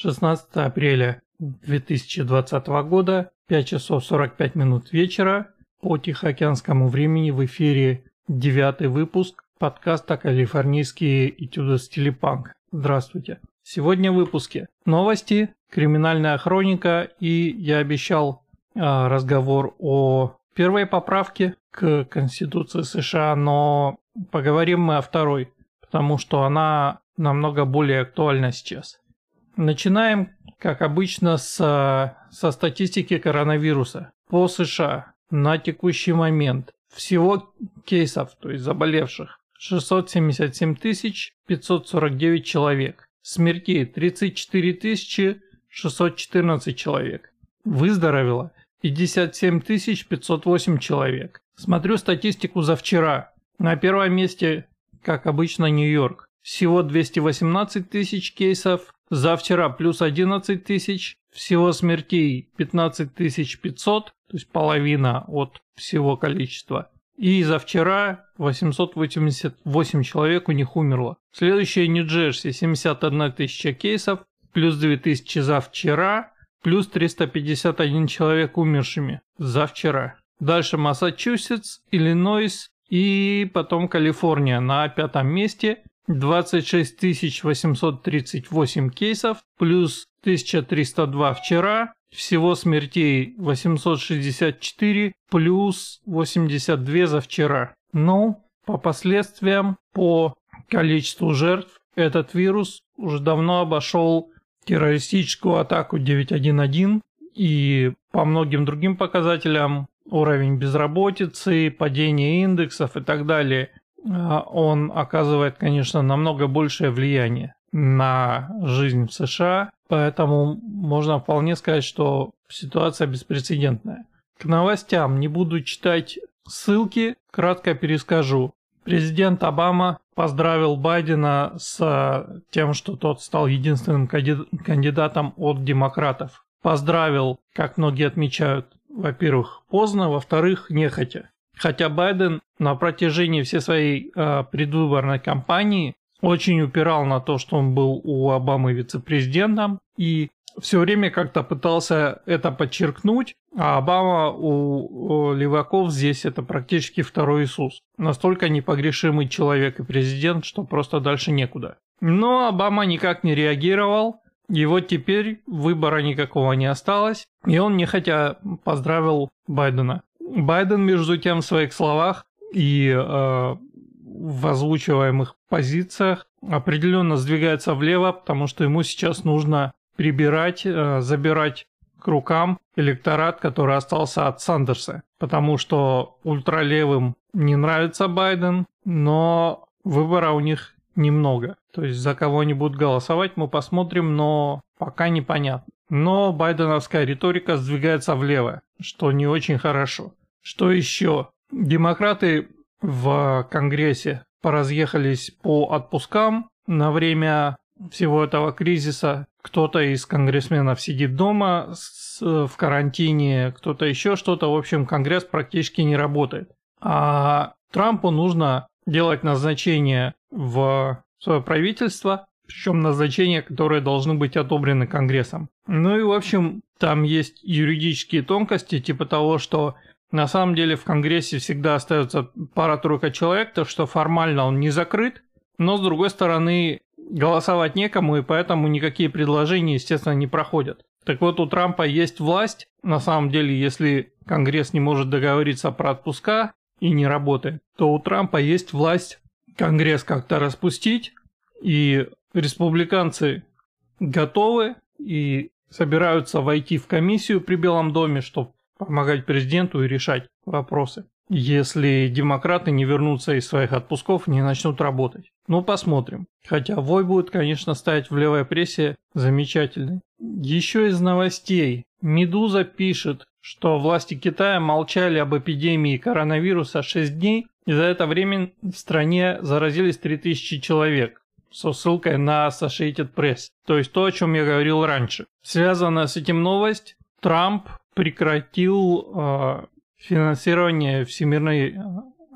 16 апреля 2020 года, 5 часов 45 минут вечера по тихоокеанскому времени в эфире девятый выпуск подкаста «Калифорнийские этюды стилипанк». Здравствуйте. Сегодня в выпуске новости, криминальная хроника и я обещал э, разговор о первой поправке к Конституции США, но поговорим мы о второй, потому что она намного более актуальна сейчас. Начинаем, как обычно, с, со статистики коронавируса по США. На текущий момент всего кейсов, то есть заболевших, 677 549 человек. Смертей 34 614 человек. Выздоровело 57 508 человек. Смотрю статистику за вчера. На первом месте, как обычно, Нью-Йорк. Всего 218 тысяч кейсов, за вчера плюс 11 тысяч, всего смертей 15 500, то есть половина от всего количества. И за вчера 888 человек у них умерло. Следующее Нью-Джерси 71 тысяча кейсов, плюс 2000 за вчера, плюс 351 человек умершими за вчера. Дальше Массачусетс, Иллинойс и потом Калифорния на пятом месте 26 838 кейсов, плюс 1302 вчера, всего смертей 864, плюс 82 за вчера. Ну, по последствиям, по количеству жертв, этот вирус уже давно обошел террористическую атаку 911 и по многим другим показателям уровень безработицы, падение индексов и так далее он оказывает, конечно, намного большее влияние на жизнь в США, поэтому можно вполне сказать, что ситуация беспрецедентная. К новостям не буду читать ссылки, кратко перескажу. Президент Обама поздравил Байдена с тем, что тот стал единственным кандидатом от демократов. Поздравил, как многие отмечают, во-первых, поздно, во-вторых, нехотя. Хотя Байден на протяжении всей своей э, предвыборной кампании очень упирал на то, что он был у Обамы вице-президентом и все время как-то пытался это подчеркнуть, а Обама у, леваков здесь это практически второй Иисус. Настолько непогрешимый человек и президент, что просто дальше некуда. Но Обама никак не реагировал, и вот теперь выбора никакого не осталось, и он нехотя поздравил Байдена. Байден, между тем, в своих словах и э, в озвучиваемых позициях определенно сдвигается влево, потому что ему сейчас нужно прибирать, э, забирать к рукам электорат, который остался от Сандерса. Потому что ультралевым не нравится Байден, но выбора у них немного. То есть за кого они будут голосовать, мы посмотрим, но пока непонятно. Но байденовская риторика сдвигается влево, что не очень хорошо. Что еще? Демократы в Конгрессе поразъехались по отпускам на время всего этого кризиса. Кто-то из конгрессменов сидит дома с, в карантине, кто-то еще что-то. В общем, Конгресс практически не работает. А Трампу нужно делать назначение в свое правительство, причем назначения, которые должны быть одобрены Конгрессом. Ну и, в общем, там есть юридические тонкости, типа того, что на самом деле в Конгрессе всегда остается пара-тройка человек, то что формально он не закрыт, но с другой стороны голосовать некому, и поэтому никакие предложения, естественно, не проходят. Так вот, у Трампа есть власть, на самом деле, если Конгресс не может договориться про отпуска и не работает, то у Трампа есть власть Конгресс как-то распустить, и республиканцы готовы и собираются войти в комиссию при Белом доме, чтобы помогать президенту и решать вопросы. Если демократы не вернутся из своих отпусков не начнут работать. Ну, посмотрим. Хотя вой будет, конечно, стоять в левой прессе замечательный. Еще из новостей. Медуза пишет, что власти Китая молчали об эпидемии коронавируса 6 дней, и за это время в стране заразились 3000 человек со ссылкой на Associated Press, то есть то, о чем я говорил раньше. Связана с этим новость, Трамп прекратил э, финансирование Всемирной э,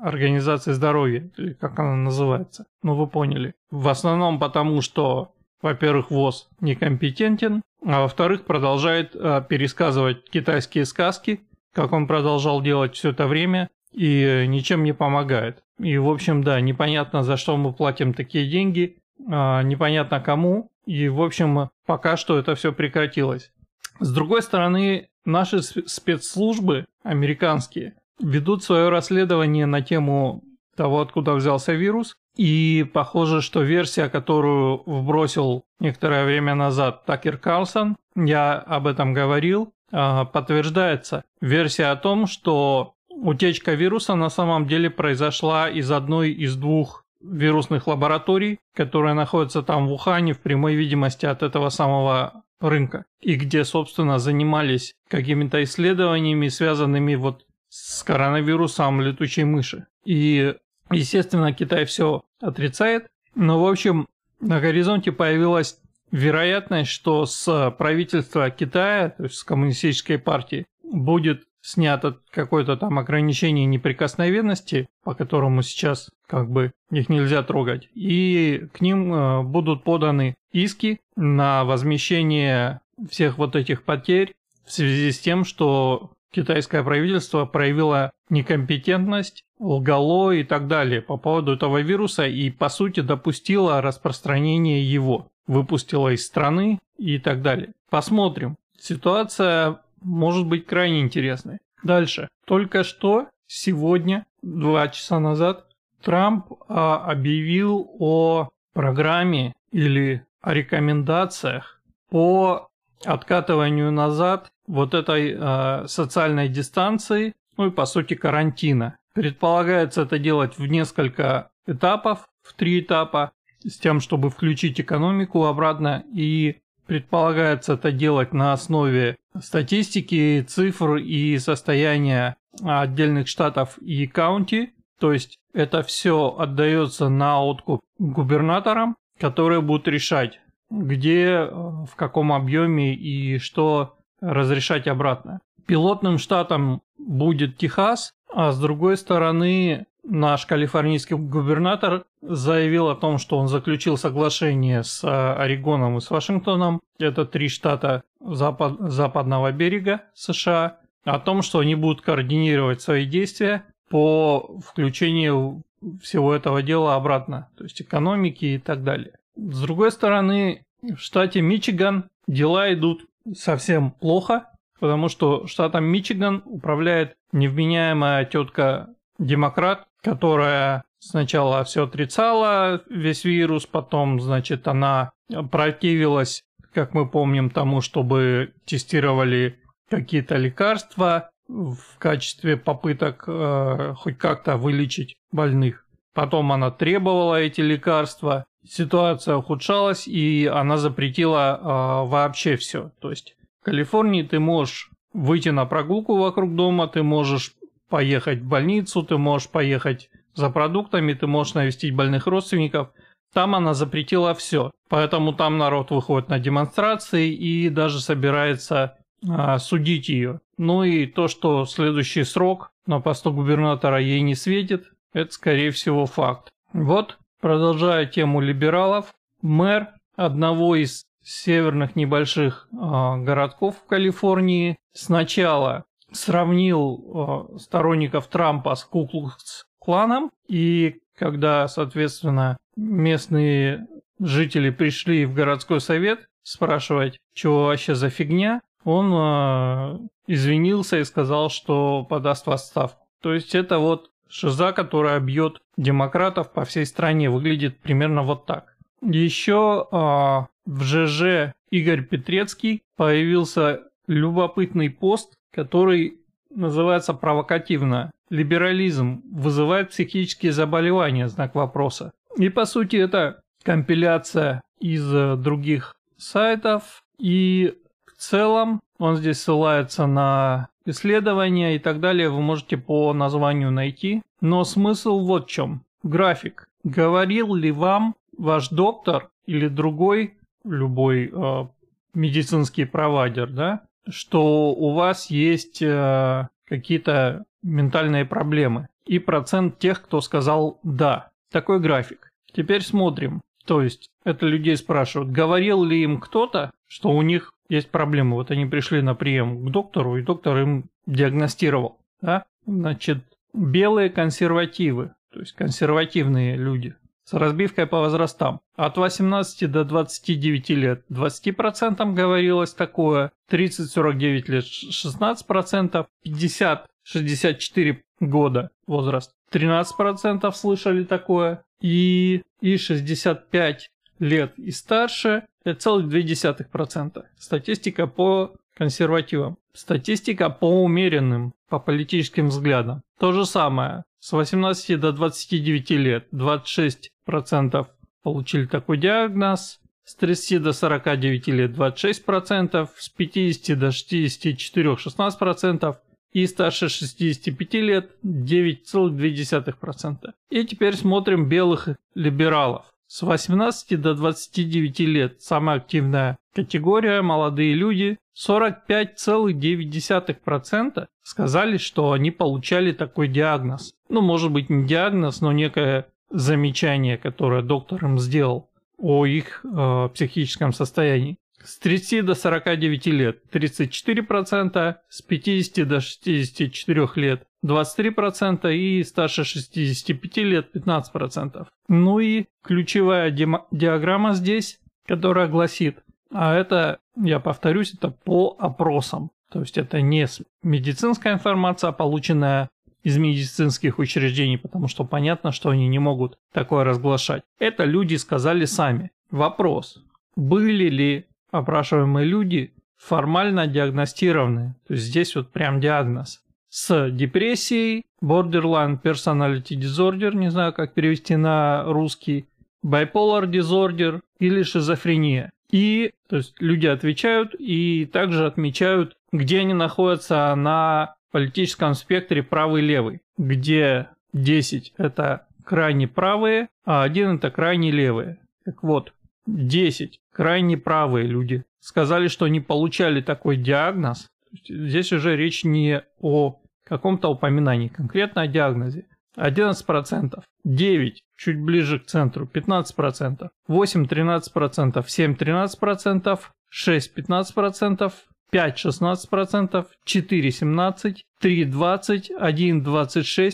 организации здоровья, или как она называется. Ну, вы поняли. В основном потому, что во-первых, ВОЗ некомпетентен, а во-вторых, продолжает э, пересказывать китайские сказки, как он продолжал делать все это время, и ничем не помогает. И, в общем, да, непонятно, за что мы платим такие деньги, э, непонятно кому, и, в общем, пока что это все прекратилось. С другой стороны, наши спецслужбы американские ведут свое расследование на тему того, откуда взялся вирус, и похоже, что версия, которую вбросил некоторое время назад Такер Карлсон, я об этом говорил, а, подтверждается. Версия о том, что утечка вируса на самом деле произошла из одной из двух вирусных лабораторий, которые находятся там в Ухане в прямой видимости от этого самого рынка, и где, собственно, занимались какими-то исследованиями, связанными вот с коронавирусом летучей мыши. И Естественно, Китай все отрицает. Но, в общем, на горизонте появилась вероятность, что с правительства Китая, то есть с коммунистической партии, будет снято какое-то там ограничение неприкосновенности, по которому сейчас как бы их нельзя трогать, и к ним э, будут поданы иски на возмещение всех вот этих потерь в связи с тем, что китайское правительство проявило некомпетентность, лгало и так далее по поводу этого вируса и по сути допустило распространение его, выпустило из страны и так далее. Посмотрим. Ситуация может быть крайне интересной. Дальше. Только что сегодня, два часа назад, Трамп а, объявил о программе или о рекомендациях по откатыванию назад вот этой э, социальной дистанции, ну и по сути карантина. Предполагается это делать в несколько этапов, в три этапа, с тем, чтобы включить экономику обратно и предполагается это делать на основе статистики, цифр и состояния отдельных штатов и каунти. То есть это все отдается на откуп губернаторам, которые будут решать, где, э, в каком объеме и что разрешать обратно. Пилотным штатом будет Техас, а с другой стороны наш калифорнийский губернатор заявил о том, что он заключил соглашение с э, Орегоном и с Вашингтоном, это три штата запад, западного берега США, о том, что они будут координировать свои действия по включению всего этого дела обратно, то есть экономики и так далее. С другой стороны, в штате Мичиган дела идут совсем плохо, потому что штатом Мичиган управляет невменяемая тетка-демократ, которая сначала все отрицала, весь вирус, потом, значит, она противилась, как мы помним, тому, чтобы тестировали какие-то лекарства в качестве попыток э, хоть как-то вылечить больных. Потом она требовала эти лекарства, ситуация ухудшалась, и она запретила э, вообще все. То есть в Калифорнии ты можешь выйти на прогулку вокруг дома, ты можешь поехать в больницу, ты можешь поехать за продуктами, ты можешь навестить больных родственников. Там она запретила все. Поэтому там народ выходит на демонстрации и даже собирается а, судить ее. Ну и то, что следующий срок на посту губернатора ей не светит, это скорее всего факт. Вот Продолжая тему либералов, мэр одного из северных небольших э, городков в Калифорнии сначала сравнил э, сторонников Трампа с Куклукс-кланом, и когда, соответственно, местные жители пришли в городской совет спрашивать, что вообще за фигня, он э, извинился и сказал, что подаст в отставку. То есть это вот шиза, которая бьет демократов по всей стране. Выглядит примерно вот так. Еще а, в ЖЖ Игорь Петрецкий появился любопытный пост, который называется провокативно «Либерализм вызывает психические заболевания?» знак вопроса. И по сути это компиляция из э, других сайтов и в целом он здесь ссылается на исследования и так далее вы можете по названию найти. Но смысл вот в чем. График. Говорил ли вам ваш доктор или другой, любой э, медицинский провайдер, да, что у вас есть э, какие-то ментальные проблемы? И процент тех, кто сказал «да». Такой график. Теперь смотрим. То есть это людей спрашивают, говорил ли им кто-то, что у них есть проблемы. Вот они пришли на прием к доктору, и доктор им диагностировал. Да? Значит, белые консервативы, то есть консервативные люди, с разбивкой по возрастам. От 18 до 29 лет 20% говорилось такое, 30-49 лет 16%, 50-64 года возраст 13% слышали такое, и, и 65 лет и старше 5,2%. Статистика по консервативам. Статистика по умеренным, по политическим взглядам. То же самое. С 18 до 29 лет 26% получили такой диагноз. С 30 до 49 лет 26%, с 50 до 64 16%, и старше 65 лет 9,2%. И теперь смотрим белых либералов. С 18 до 29 лет самая активная категория молодые люди 45,9% сказали, что они получали такой диагноз. Ну, может быть, не диагноз, но некое замечание, которое доктор им сделал о их э, психическом состоянии. С 30 до 49 лет 34%, с 50 до 64 лет 23% и старше 65 лет 15%. Ну и ключевая диаграмма здесь, которая гласит, а это, я повторюсь, это по опросам. То есть это не медицинская информация, а полученная из медицинских учреждений, потому что понятно, что они не могут такое разглашать. Это люди сказали сами. Вопрос, были ли опрашиваемые люди формально диагностированы, то есть здесь вот прям диагноз, с депрессией, borderline personality disorder, не знаю как перевести на русский, bipolar disorder или шизофрения. И, то есть люди отвечают и также отмечают, где они находятся на политическом спектре правый-левый, где 10 это крайне правые, а 1 это крайне левые. Так вот, 10 крайне правые люди сказали, что не получали такой диагноз. Здесь уже речь не о каком-то упоминании, конкретно о диагнозе. 11%, 9% чуть ближе к центру 15%, 8% 13%, 7% 13%, 6% 15%, 5 16%, 4 17%, 3 20%, 1 26%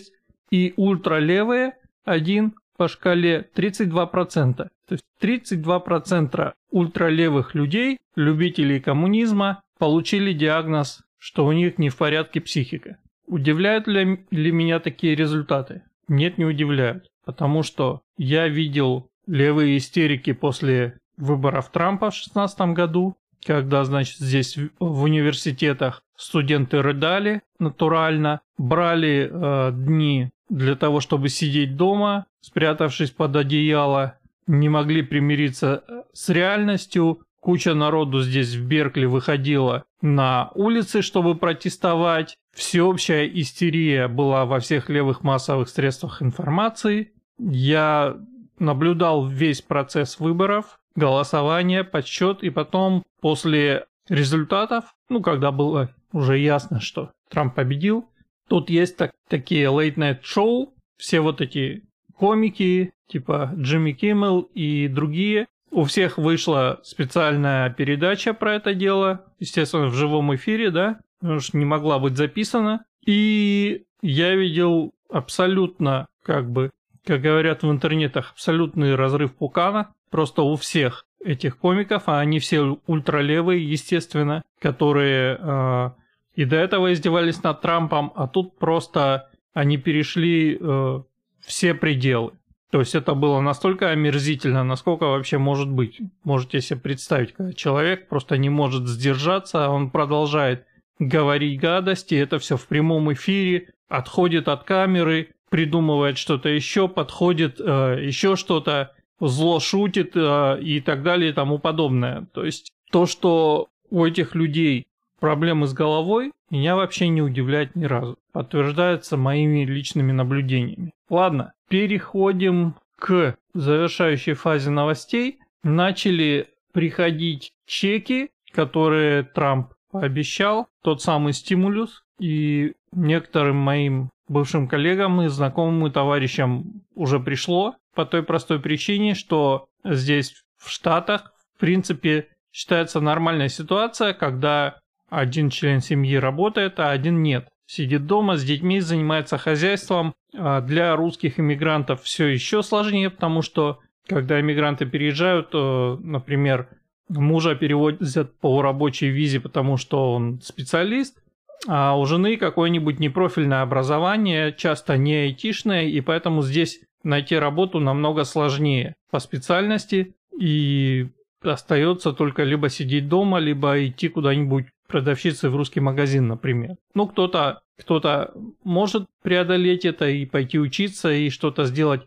и ультралевые 1 по шкале 32%. То есть 32% ультралевых людей, любителей коммунизма, получили диагноз, что у них не в порядке психика. Удивляют ли, ли меня такие результаты? Нет, не удивляют. Потому что я видел левые истерики после выборов Трампа в 2016 году, когда, значит, здесь в университетах студенты рыдали натурально, брали э, дни для того, чтобы сидеть дома, спрятавшись под одеяло, не могли примириться э, с реальностью. Куча народу здесь в Беркли выходила на улицы, чтобы протестовать. Всеобщая истерия была во всех левых массовых средствах информации. Я наблюдал весь процесс выборов, голосование, подсчет, и потом после результатов, ну, когда было уже ясно, что Трамп победил, тут есть так, такие late-night шоу, все вот эти комики, типа Джимми Киммел и другие. У всех вышла специальная передача про это дело, естественно, в живом эфире, да, потому что не могла быть записана. И я видел абсолютно, как бы, как говорят в интернетах, абсолютный разрыв пукана просто у всех этих комиков, а они все ультралевые, естественно, которые э, и до этого издевались над Трампом, а тут просто они перешли э, все пределы. То есть это было настолько омерзительно, насколько вообще может быть. Можете себе представить, когда человек просто не может сдержаться, он продолжает говорить гадости, это все в прямом эфире, отходит от камеры, придумывает что-то еще, подходит э, еще что-то, зло шутит э, и так далее и тому подобное. То есть то, что у этих людей проблемы с головой, меня вообще не удивляет ни разу. Подтверждается моими личными наблюдениями. Ладно, переходим к завершающей фазе новостей. Начали приходить чеки, которые Трамп пообещал, тот самый стимулюс. И некоторым моим бывшим коллегам и знакомым и товарищам уже пришло по той простой причине, что здесь в Штатах, в принципе, считается нормальная ситуация, когда один член семьи работает, а один нет. Сидит дома с детьми, занимается хозяйством. А для русских иммигрантов все еще сложнее, потому что когда иммигранты переезжают, например, мужа переводят по рабочей визе, потому что он специалист, а у жены какое-нибудь непрофильное образование, часто не айтишное, и поэтому здесь найти работу намного сложнее по специальности, и остается только либо сидеть дома, либо идти куда-нибудь продавщицей в русский магазин, например. Ну, кто-то кто может преодолеть это и пойти учиться и что-то сделать,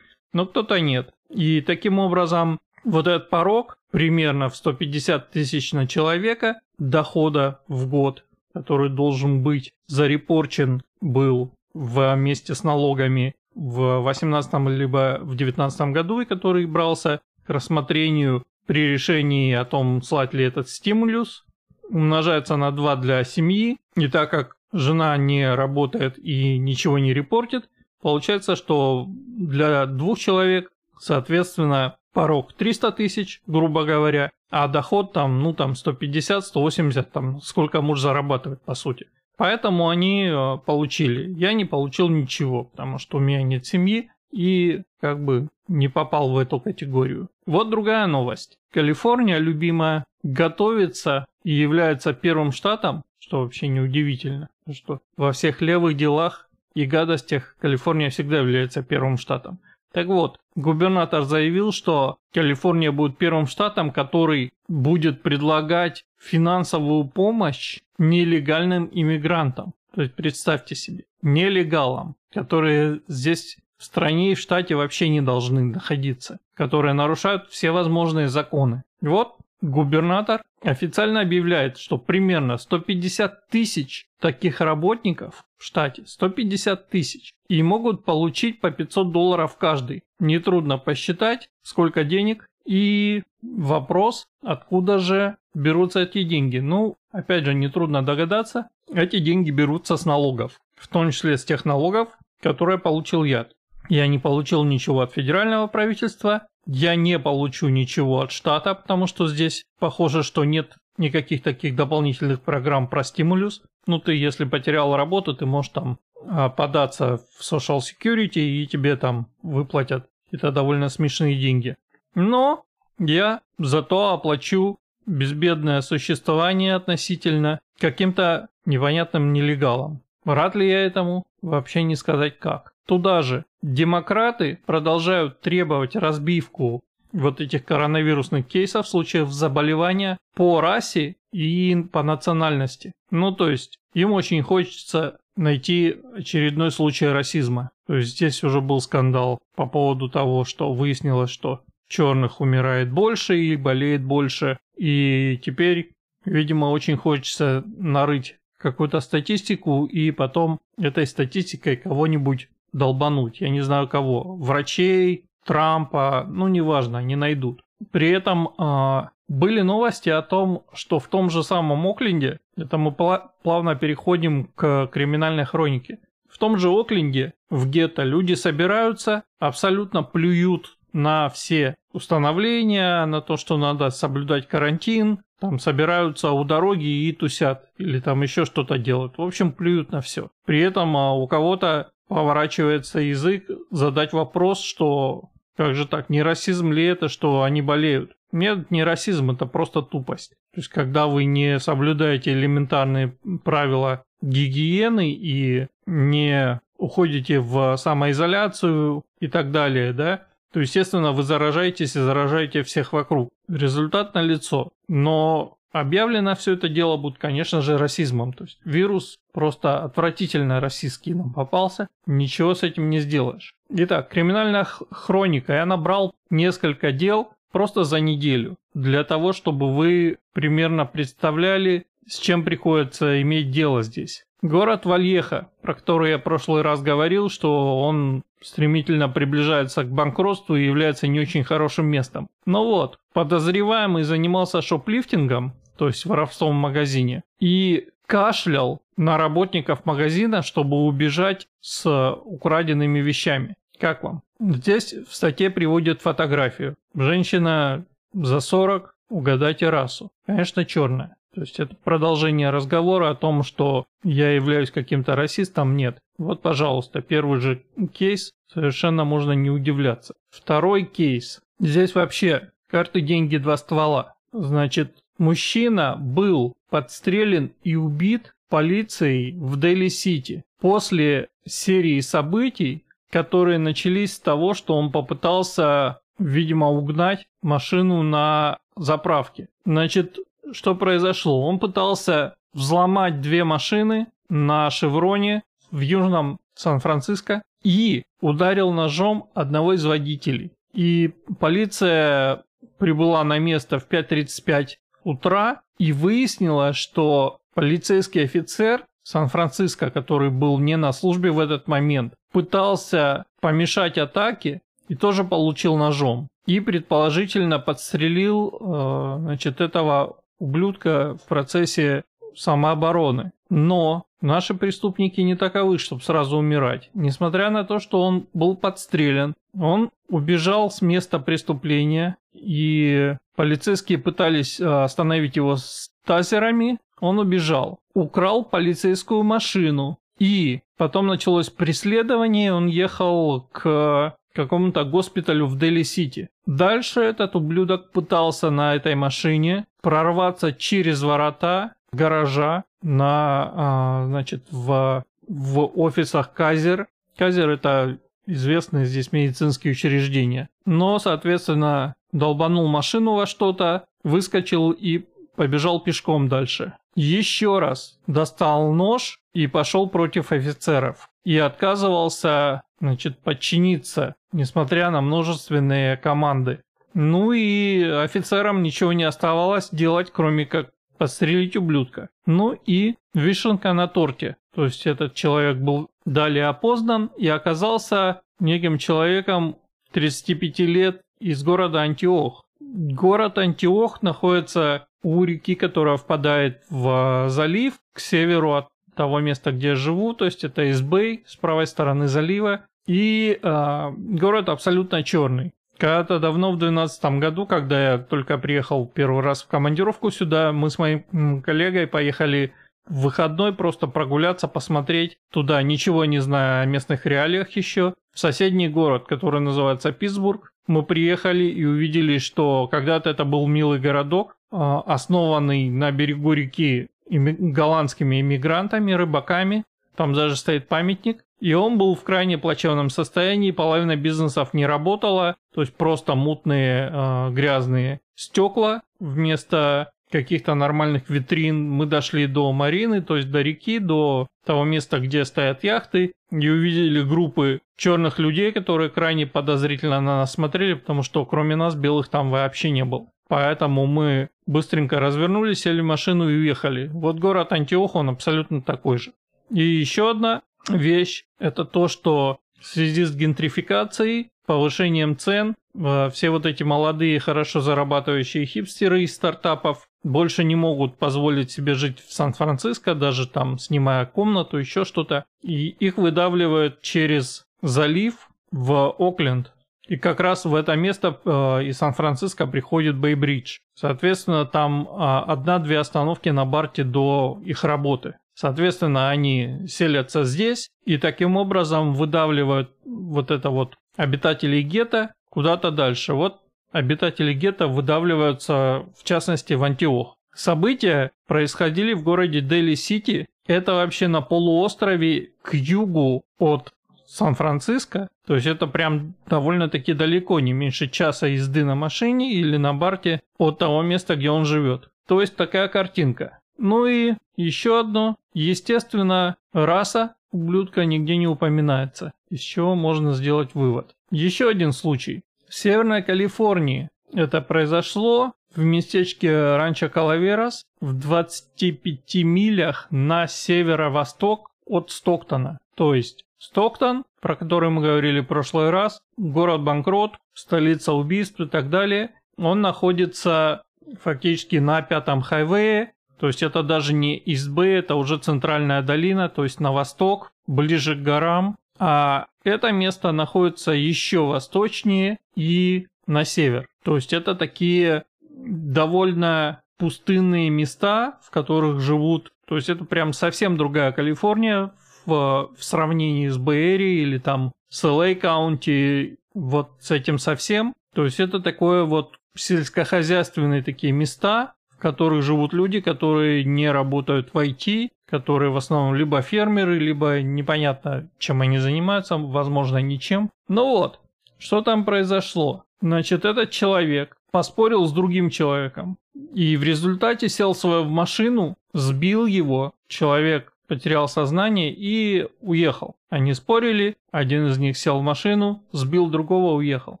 но кто-то нет. И таким образом вот этот порог примерно в 150 тысяч на человека дохода в год, который должен быть зарепорчен был вместе с налогами в 18 либо в 19 году, и который брался к рассмотрению при решении о том, слать ли этот стимулюс, умножается на 2 для семьи, и так как жена не работает и ничего не репортит, получается, что для двух человек, соответственно, порог 300 тысяч, грубо говоря, а доход там, ну там 150, 180, там сколько муж зарабатывает по сути. Поэтому они э, получили. Я не получил ничего, потому что у меня нет семьи и как бы не попал в эту категорию. Вот другая новость. Калифорния, любимая, готовится и является первым штатом, что вообще неудивительно, что во всех левых делах и гадостях Калифорния всегда является первым штатом. Так вот, губернатор заявил, что Калифорния будет первым штатом, который будет предлагать финансовую помощь нелегальным иммигрантам. То есть представьте себе, нелегалам, которые здесь в стране и в штате вообще не должны находиться, которые нарушают все возможные законы. Вот Губернатор официально объявляет, что примерно 150 тысяч таких работников в штате, 150 тысяч, и могут получить по 500 долларов каждый. Нетрудно посчитать, сколько денег, и вопрос, откуда же берутся эти деньги. Ну, опять же, нетрудно догадаться, эти деньги берутся с налогов, в том числе с тех налогов, которые получил я. Я не получил ничего от федерального правительства, я не получу ничего от штата, потому что здесь похоже, что нет никаких таких дополнительных программ про стимулюс. Ну, ты, если потерял работу, ты можешь там а, податься в Social Security и тебе там выплатят это довольно смешные деньги. Но я зато оплачу безбедное существование относительно каким-то непонятным нелегалам. Рад ли я этому? Вообще не сказать как. Туда же демократы продолжают требовать разбивку вот этих коронавирусных кейсов, случаев заболевания по расе и по национальности. Ну, то есть, им очень хочется найти очередной случай расизма. То есть, здесь уже был скандал по поводу того, что выяснилось, что черных умирает больше и болеет больше. И теперь, видимо, очень хочется нарыть какую-то статистику и потом этой статистикой кого-нибудь долбануть, я не знаю кого, врачей, Трампа, ну неважно, не найдут. При этом э, были новости о том, что в том же самом Окленде, это мы плавно переходим к криминальной хронике, в том же Окленде, в гетто, люди собираются, абсолютно плюют на все установления, на то, что надо соблюдать карантин, там собираются у дороги и тусят, или там еще что-то делают. В общем, плюют на все. При этом а, у кого-то поворачивается язык задать вопрос, что как же так, не расизм ли это, что они болеют? Нет, не расизм, это просто тупость. То есть, когда вы не соблюдаете элементарные правила гигиены и не уходите в самоизоляцию и так далее, да, то, естественно, вы заражаетесь и заражаете всех вокруг. Результат налицо. Но Объявлено все это дело будет, конечно же, расизмом. То есть вирус просто отвратительно российский нам попался. Ничего с этим не сделаешь. Итак, криминальная хроника. Я набрал несколько дел просто за неделю. Для того, чтобы вы примерно представляли, с чем приходится иметь дело здесь. Город Вальеха, про который я в прошлый раз говорил, что он стремительно приближается к банкротству и является не очень хорошим местом. Но вот, подозреваемый занимался шоплифтингом, то есть воровством в магазине, и кашлял на работников магазина, чтобы убежать с украденными вещами. Как вам? Здесь в статье приводят фотографию. Женщина за 40, угадайте расу. Конечно, черная. То есть это продолжение разговора о том, что я являюсь каким-то расистом, нет. Вот, пожалуйста, первый же кейс, совершенно можно не удивляться. Второй кейс. Здесь вообще карты, деньги, два ствола. Значит, мужчина был подстрелен и убит полицией в Дели-Сити после серии событий, которые начались с того, что он попытался, видимо, угнать машину на заправке. Значит, что произошло? Он пытался взломать две машины на Шевроне в южном Сан-Франциско и ударил ножом одного из водителей. И полиция прибыла на место в 5.35 утра и выяснила, что полицейский офицер Сан-Франциско, который был не на службе в этот момент, пытался помешать атаке и тоже получил ножом. И предположительно подстрелил э, значит, этого ублюдка в процессе самообороны. Но наши преступники не таковы, чтобы сразу умирать. Несмотря на то, что он был подстрелен, он убежал с места преступления, и полицейские пытались э, остановить его с тазерами, он убежал. Украл полицейскую машину. И потом началось преследование, он ехал к какому-то госпиталю в Дели-Сити. Дальше этот ублюдок пытался на этой машине прорваться через ворота гаража на, а, значит, в, в офисах Казер. Казер это известные здесь медицинские учреждения. Но, соответственно, долбанул машину во что-то, выскочил и побежал пешком дальше. Еще раз достал нож и пошел против офицеров. И отказывался, значит, подчиниться, несмотря на множественные команды. Ну и офицерам ничего не оставалось делать, кроме как подстрелить ублюдка. Ну и вишенка на торте. То есть этот человек был далее опознан и оказался неким человеком 35 лет из города Антиох. Город Антиох находится у реки, которая впадает в залив к северу от того места, где я живу, то есть это Избей с правой стороны залива, и э, город абсолютно черный. Когда-то давно, в 2012 году, когда я только приехал первый раз в командировку сюда, мы с моим коллегой поехали в выходной просто прогуляться, посмотреть туда, ничего не зная о местных реалиях еще, в соседний город, который называется Питтсбург. Мы приехали и увидели, что когда-то это был милый городок, а, основанный на берегу реки голландскими иммигрантами, рыбаками. Там даже стоит памятник. И он был в крайне плачевном состоянии, половина бизнесов не работала, то есть просто мутные э, грязные стекла вместо каких-то нормальных витрин. Мы дошли до Марины, то есть до реки, до того места, где стоят яхты, и увидели группы черных людей, которые крайне подозрительно на нас смотрели, потому что кроме нас белых там вообще не было. Поэтому мы быстренько развернулись, сели в машину и уехали. Вот город Антиох, он абсолютно такой же. И еще одна вещь, это то, что в связи с гентрификацией, повышением цен, э, все вот эти молодые, хорошо зарабатывающие хипстеры из стартапов больше не могут позволить себе жить в Сан-Франциско, даже там снимая комнату, еще что-то. И их выдавливают через залив в Окленд. И как раз в это место э, из Сан-Франциско приходит Бейбридж. Соответственно, там э, одна-две остановки на барте до их работы. Соответственно, они селятся здесь и таким образом выдавливают вот это вот обитателей гетто куда-то дальше. Вот обитатели гетто выдавливаются, в частности, в Антиох. События происходили в городе Дели-Сити. Это вообще на полуострове к югу от Сан-Франциско. То есть это прям довольно-таки далеко, не меньше часа езды на машине или на барте от того места, где он живет. То есть такая картинка. Ну и еще одно. Естественно, раса ублюдка нигде не упоминается, из чего можно сделать вывод. Еще один случай. В Северной Калифорнии это произошло в местечке Ранчо Калаверас в 25 милях на северо-восток от Стоктона. То есть Стоктон, про который мы говорили в прошлый раз, город-банкрот, столица убийств и так далее, он находится фактически на пятом хайвее, то есть это даже не Истбэй, это уже центральная долина, то есть на восток, ближе к горам. А это место находится еще восточнее и на север. То есть это такие довольно пустынные места, в которых живут. То есть это прям совсем другая Калифорния в, в сравнении с Bay Area или там с LA County, вот с этим совсем. То есть это такое вот сельскохозяйственные такие места, которых живут люди, которые не работают в IT, которые в основном либо фермеры, либо непонятно, чем они занимаются, возможно, ничем. Ну вот, что там произошло? Значит, этот человек поспорил с другим человеком и в результате сел в свою машину, сбил его, человек потерял сознание и уехал. Они спорили, один из них сел в машину, сбил другого, уехал.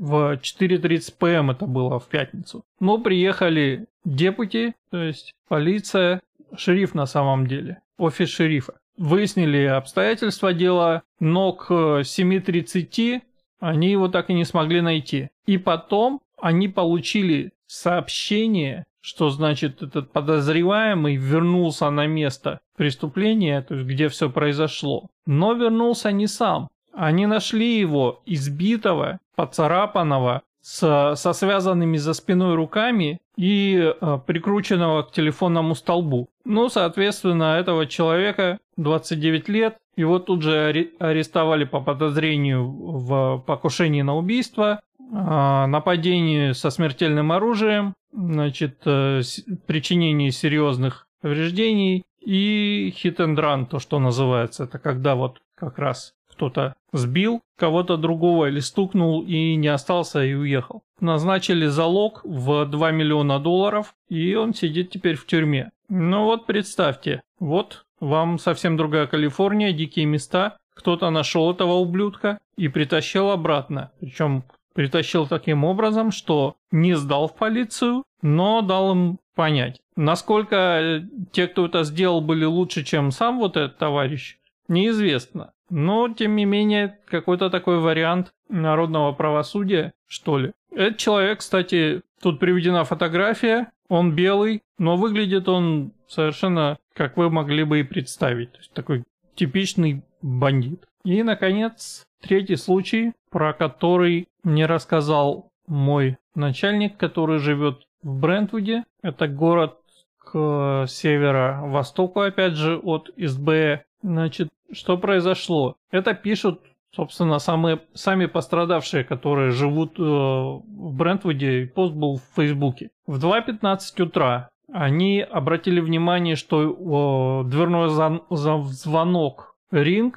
В 4.30 pm это было в пятницу. Но приехали deputy, то есть полиция, шериф на самом деле, офис шерифа. Выяснили обстоятельства дела, но к 7.30 они его так и не смогли найти. И потом они получили сообщение, что значит этот подозреваемый вернулся на место преступления, то есть где все произошло. Но вернулся не сам. Они нашли его избитого, поцарапанного, с, со связанными за спиной руками и э, прикрученного к телефонному столбу. Ну, соответственно, этого человека 29 лет, его тут же арестовали по подозрению в покушении на убийство, а, нападении со смертельным оружием, значит, э, причинении серьезных повреждений и run, то, что называется. Это когда вот как раз кто-то сбил кого-то другого или стукнул и не остался и уехал. Назначили залог в 2 миллиона долларов, и он сидит теперь в тюрьме. Ну вот представьте, вот вам совсем другая Калифорния, дикие места, кто-то нашел этого ублюдка и притащил обратно. Причем притащил таким образом, что не сдал в полицию, но дал им понять. Насколько те, кто это сделал, были лучше, чем сам вот этот товарищ, неизвестно. Но, тем не менее, какой-то такой вариант народного правосудия, что ли. Этот человек, кстати, тут приведена фотография, он белый, но выглядит он совершенно, как вы могли бы и представить. То есть такой типичный бандит. И, наконец, третий случай, про который мне рассказал мой начальник, который живет в Брентвуде. Это город к северо-востоку, опять же, от СБ. Значит, что произошло? Это пишут, собственно, самые, сами пострадавшие, которые живут э, в Брентвуде. Пост был в Фейсбуке. В 2.15 утра они обратили внимание, что э, дверной зан, звонок Ring,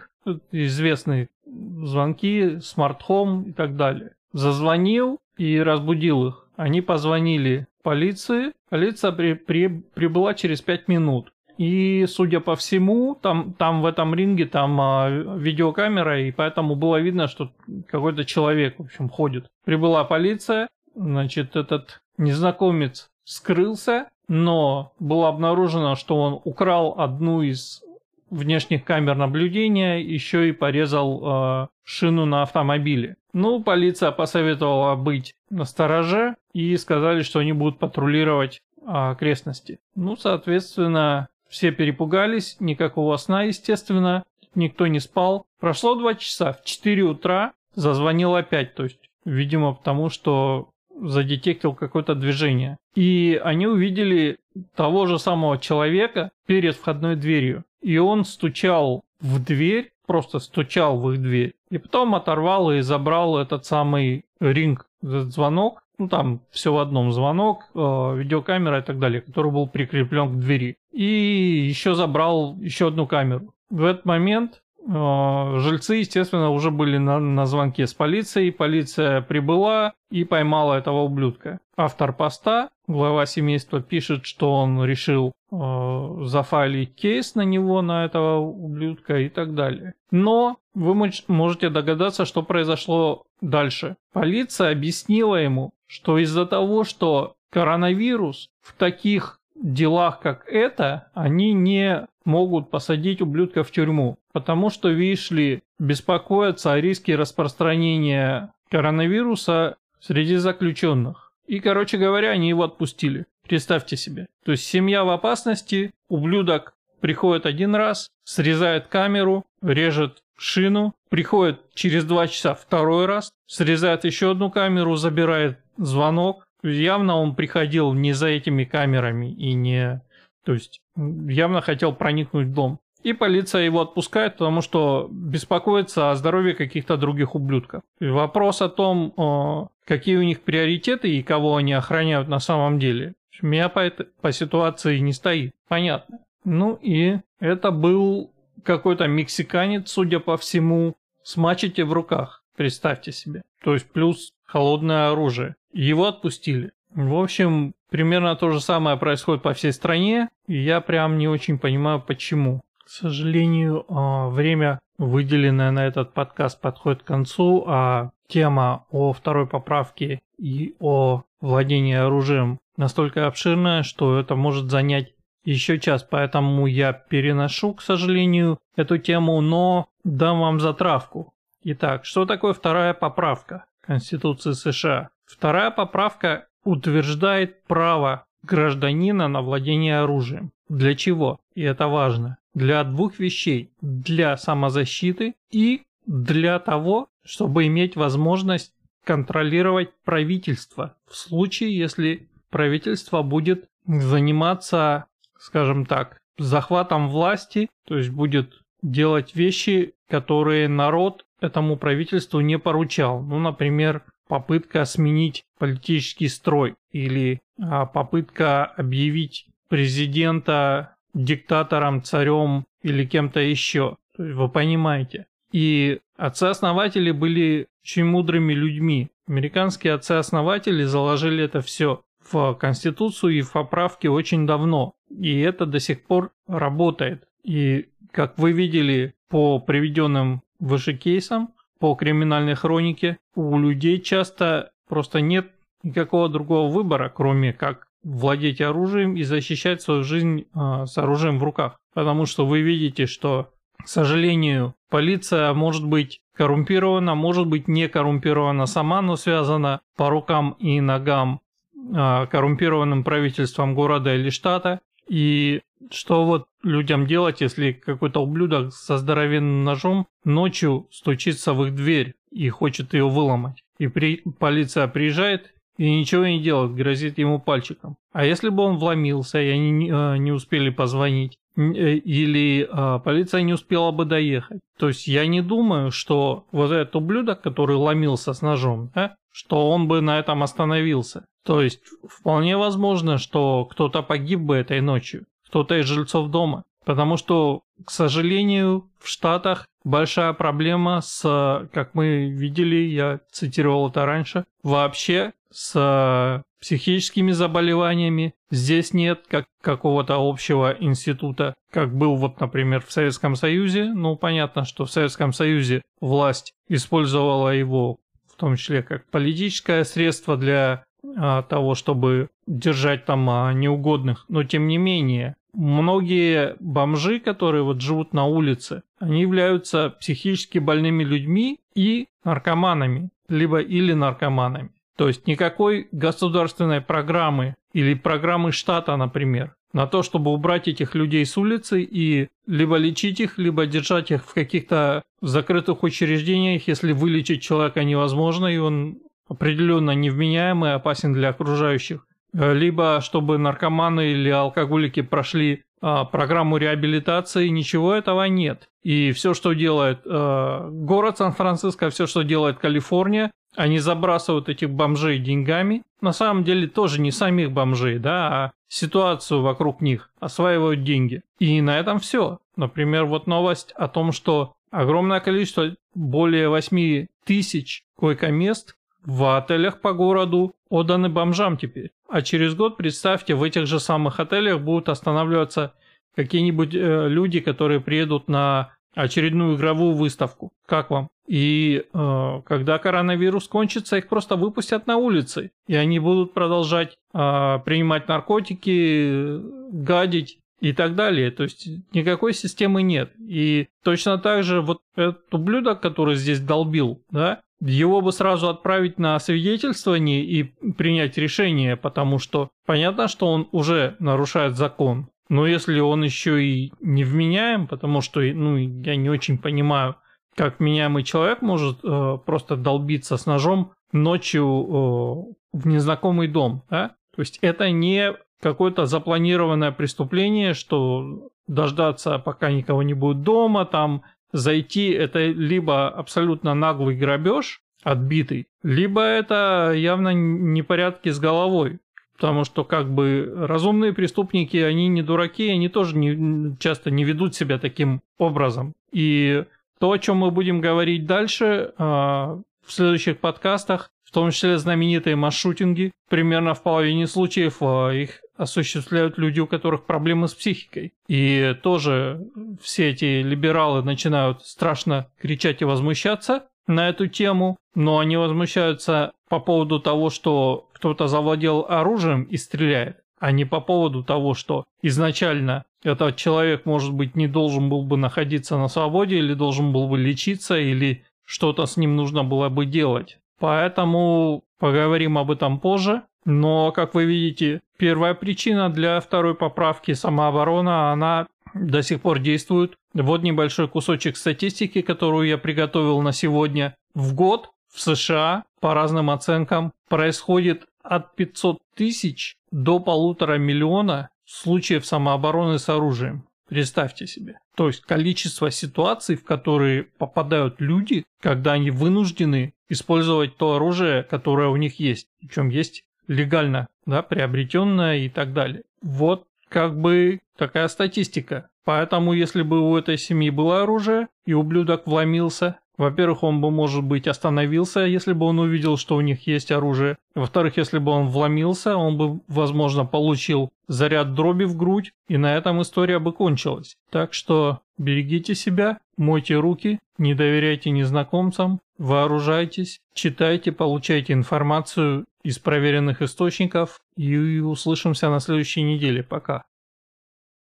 известный звонки, смарт-хом и так далее. Зазвонил и разбудил их. Они позвонили полиции. Полиция при, при, прибыла через 5 минут. И, судя по всему, там, там в этом ринге там а, видеокамера, и поэтому было видно, что какой-то человек, в общем, ходит. Прибыла полиция, значит, этот незнакомец скрылся, но было обнаружено, что он украл одну из внешних камер наблюдения, еще и порезал э, шину на автомобиле. Ну, полиция посоветовала быть на стороже и сказали, что они будут патрулировать э, окрестности. Ну, соответственно, все перепугались, никакого сна, естественно, никто не спал. Прошло два часа, в 4 утра зазвонил опять, то есть, видимо, потому что задетектил какое-то движение. И они увидели того же самого человека перед входной дверью. И он стучал в дверь, просто стучал в их дверь. И потом оторвал и забрал этот самый ринг, этот звонок. Ну там все в одном звонок, э, видеокамера и так далее, который был прикреплен к двери. И еще забрал еще одну камеру. В этот момент жильцы, естественно, уже были на, на звонке с полицией. Полиция прибыла и поймала этого ублюдка. Автор поста глава семейства пишет, что он решил э, зафайлить кейс на него, на этого ублюдка и так далее. Но вы можете догадаться, что произошло дальше. Полиция объяснила ему, что из-за того, что коронавирус в таких делах, как это, они не могут посадить ублюдка в тюрьму. Потому что, видишь ли, беспокоятся о риске распространения коронавируса среди заключенных. И, короче говоря, они его отпустили. Представьте себе. То есть семья в опасности, ублюдок приходит один раз, срезает камеру, режет шину, приходит через два часа второй раз, срезает еще одну камеру, забирает звонок. Явно он приходил не за этими камерами и не... То есть явно хотел проникнуть в дом. И полиция его отпускает, потому что беспокоится о здоровье каких-то других ублюдков. И вопрос о том, какие у них приоритеты и кого они охраняют на самом деле, меня по, это, по ситуации не стоит. Понятно. Ну и это был какой-то мексиканец, судя по всему, с мачете в руках. Представьте себе. То есть плюс холодное оружие. Его отпустили. В общем, примерно то же самое происходит по всей стране, и я прям не очень понимаю, почему. К сожалению, а, время, выделенное на этот подкаст, подходит к концу, а тема о второй поправке и о владении оружием настолько обширная, что это может занять еще час, поэтому я переношу, к сожалению, эту тему, но дам вам затравку. Итак, что такое вторая поправка Конституции США? Вторая поправка утверждает право гражданина на владение оружием. Для чего? И это важно. Для двух вещей. Для самозащиты и для того, чтобы иметь возможность контролировать правительство в случае, если правительство будет заниматься, скажем так, захватом власти, то есть будет делать вещи, которые народ этому правительству не поручал. Ну, например, попытка сменить политический строй или а, попытка объявить президента диктатором, царем или кем-то еще. Вы понимаете. И отцы-основатели были очень мудрыми людьми. Американские отцы-основатели заложили это все в Конституцию и в поправки очень давно. И это до сих пор работает. И как вы видели по приведенным выше кейсам, по криминальной хронике, у людей часто просто нет никакого другого выбора, кроме как владеть оружием и защищать свою жизнь э, с оружием в руках. Потому что вы видите, что, к сожалению, полиция может быть коррумпирована, может быть не коррумпирована сама, но связана по рукам и ногам э, коррумпированным правительством города или штата. И что вот людям делать, если какой-то ублюдок со здоровенным ножом ночью стучится в их дверь и хочет ее выломать? И при... полиция приезжает и ничего не делает, грозит ему пальчиком. А если бы он вломился, и они не, э, не успели позвонить, э, или а, полиция не успела бы доехать. То есть я не думаю, что вот этот ублюдок, который ломился с ножом, да, что он бы на этом остановился. То есть вполне возможно, что кто-то погиб бы этой ночью, кто-то из жильцов дома. Потому что, к сожалению, в Штатах большая проблема с, как мы видели, я цитировал это раньше, вообще с психическими заболеваниями. Здесь нет как какого-то общего института, как был вот, например, в Советском Союзе. Ну, понятно, что в Советском Союзе власть использовала его в том числе как политическое средство для того, чтобы держать там а, неугодных. Но тем не менее, многие бомжи, которые вот живут на улице, они являются психически больными людьми и наркоманами, либо или наркоманами. То есть никакой государственной программы или программы штата, например, на то, чтобы убрать этих людей с улицы и либо лечить их, либо держать их в каких-то закрытых учреждениях, если вылечить человека невозможно, и он определенно невменяемый и опасен для окружающих. Э, либо чтобы наркоманы или алкоголики прошли а, программу реабилитации, ничего этого нет. И все, что делает э, город Сан-Франциско, все, что делает Калифорния, они забрасывают этих бомжей деньгами. На самом деле тоже не самих бомжей, да, а ситуацию вокруг них, осваивают деньги. И на этом все. Например, вот новость о том, что огромное количество, более 8 тысяч койко-мест в отелях по городу отданы бомжам теперь. А через год, представьте, в этих же самых отелях будут останавливаться какие-нибудь э, люди, которые приедут на очередную игровую выставку. Как вам? И э, когда коронавирус кончится, их просто выпустят на улицы. И они будут продолжать э, принимать наркотики, гадить и так далее. То есть никакой системы нет. И точно так же вот этот ублюдок, который здесь долбил, да, его бы сразу отправить на свидетельствование и принять решение, потому что понятно, что он уже нарушает закон. Но если он еще и не вменяем, потому что, ну, я не очень понимаю, как меняемый человек может э, просто долбиться с ножом ночью э, в незнакомый дом. Да? То есть это не какое-то запланированное преступление, что дождаться, пока никого не будет дома, там зайти, это либо абсолютно наглый грабеж, отбитый, либо это явно непорядки с головой. Потому что как бы разумные преступники, они не дураки, они тоже не, часто не ведут себя таким образом. И то, о чем мы будем говорить дальше э, в следующих подкастах, в том числе знаменитые масс-шутинги, примерно в половине случаев э, их осуществляют люди, у которых проблемы с психикой. И тоже все эти либералы начинают страшно кричать и возмущаться на эту тему, но они возмущаются по поводу того, что кто-то завладел оружием и стреляет, а не по поводу того, что изначально этот человек, может быть, не должен был бы находиться на свободе или должен был бы лечиться или что-то с ним нужно было бы делать. Поэтому поговорим об этом позже. Но, как вы видите, первая причина для второй поправки самооборона, она до сих пор действует. Вот небольшой кусочек статистики, которую я приготовил на сегодня. В год в США, по разным оценкам, происходит от 500 тысяч до полутора миллиона случаев самообороны с оружием. Представьте себе. То есть количество ситуаций, в которые попадают люди, когда они вынуждены использовать то оружие, которое у них есть. Причем есть легально, да, приобретенное и так далее. Вот как бы такая статистика. Поэтому, если бы у этой семьи было оружие, и ублюдок вломился, во-первых, он бы, может быть, остановился, если бы он увидел, что у них есть оружие. Во-вторых, если бы он вломился, он бы, возможно, получил заряд дроби в грудь, и на этом история бы кончилась. Так что берегите себя, мойте руки, не доверяйте незнакомцам, вооружайтесь, читайте, получайте информацию из проверенных источников и услышимся на следующей неделе. Пока.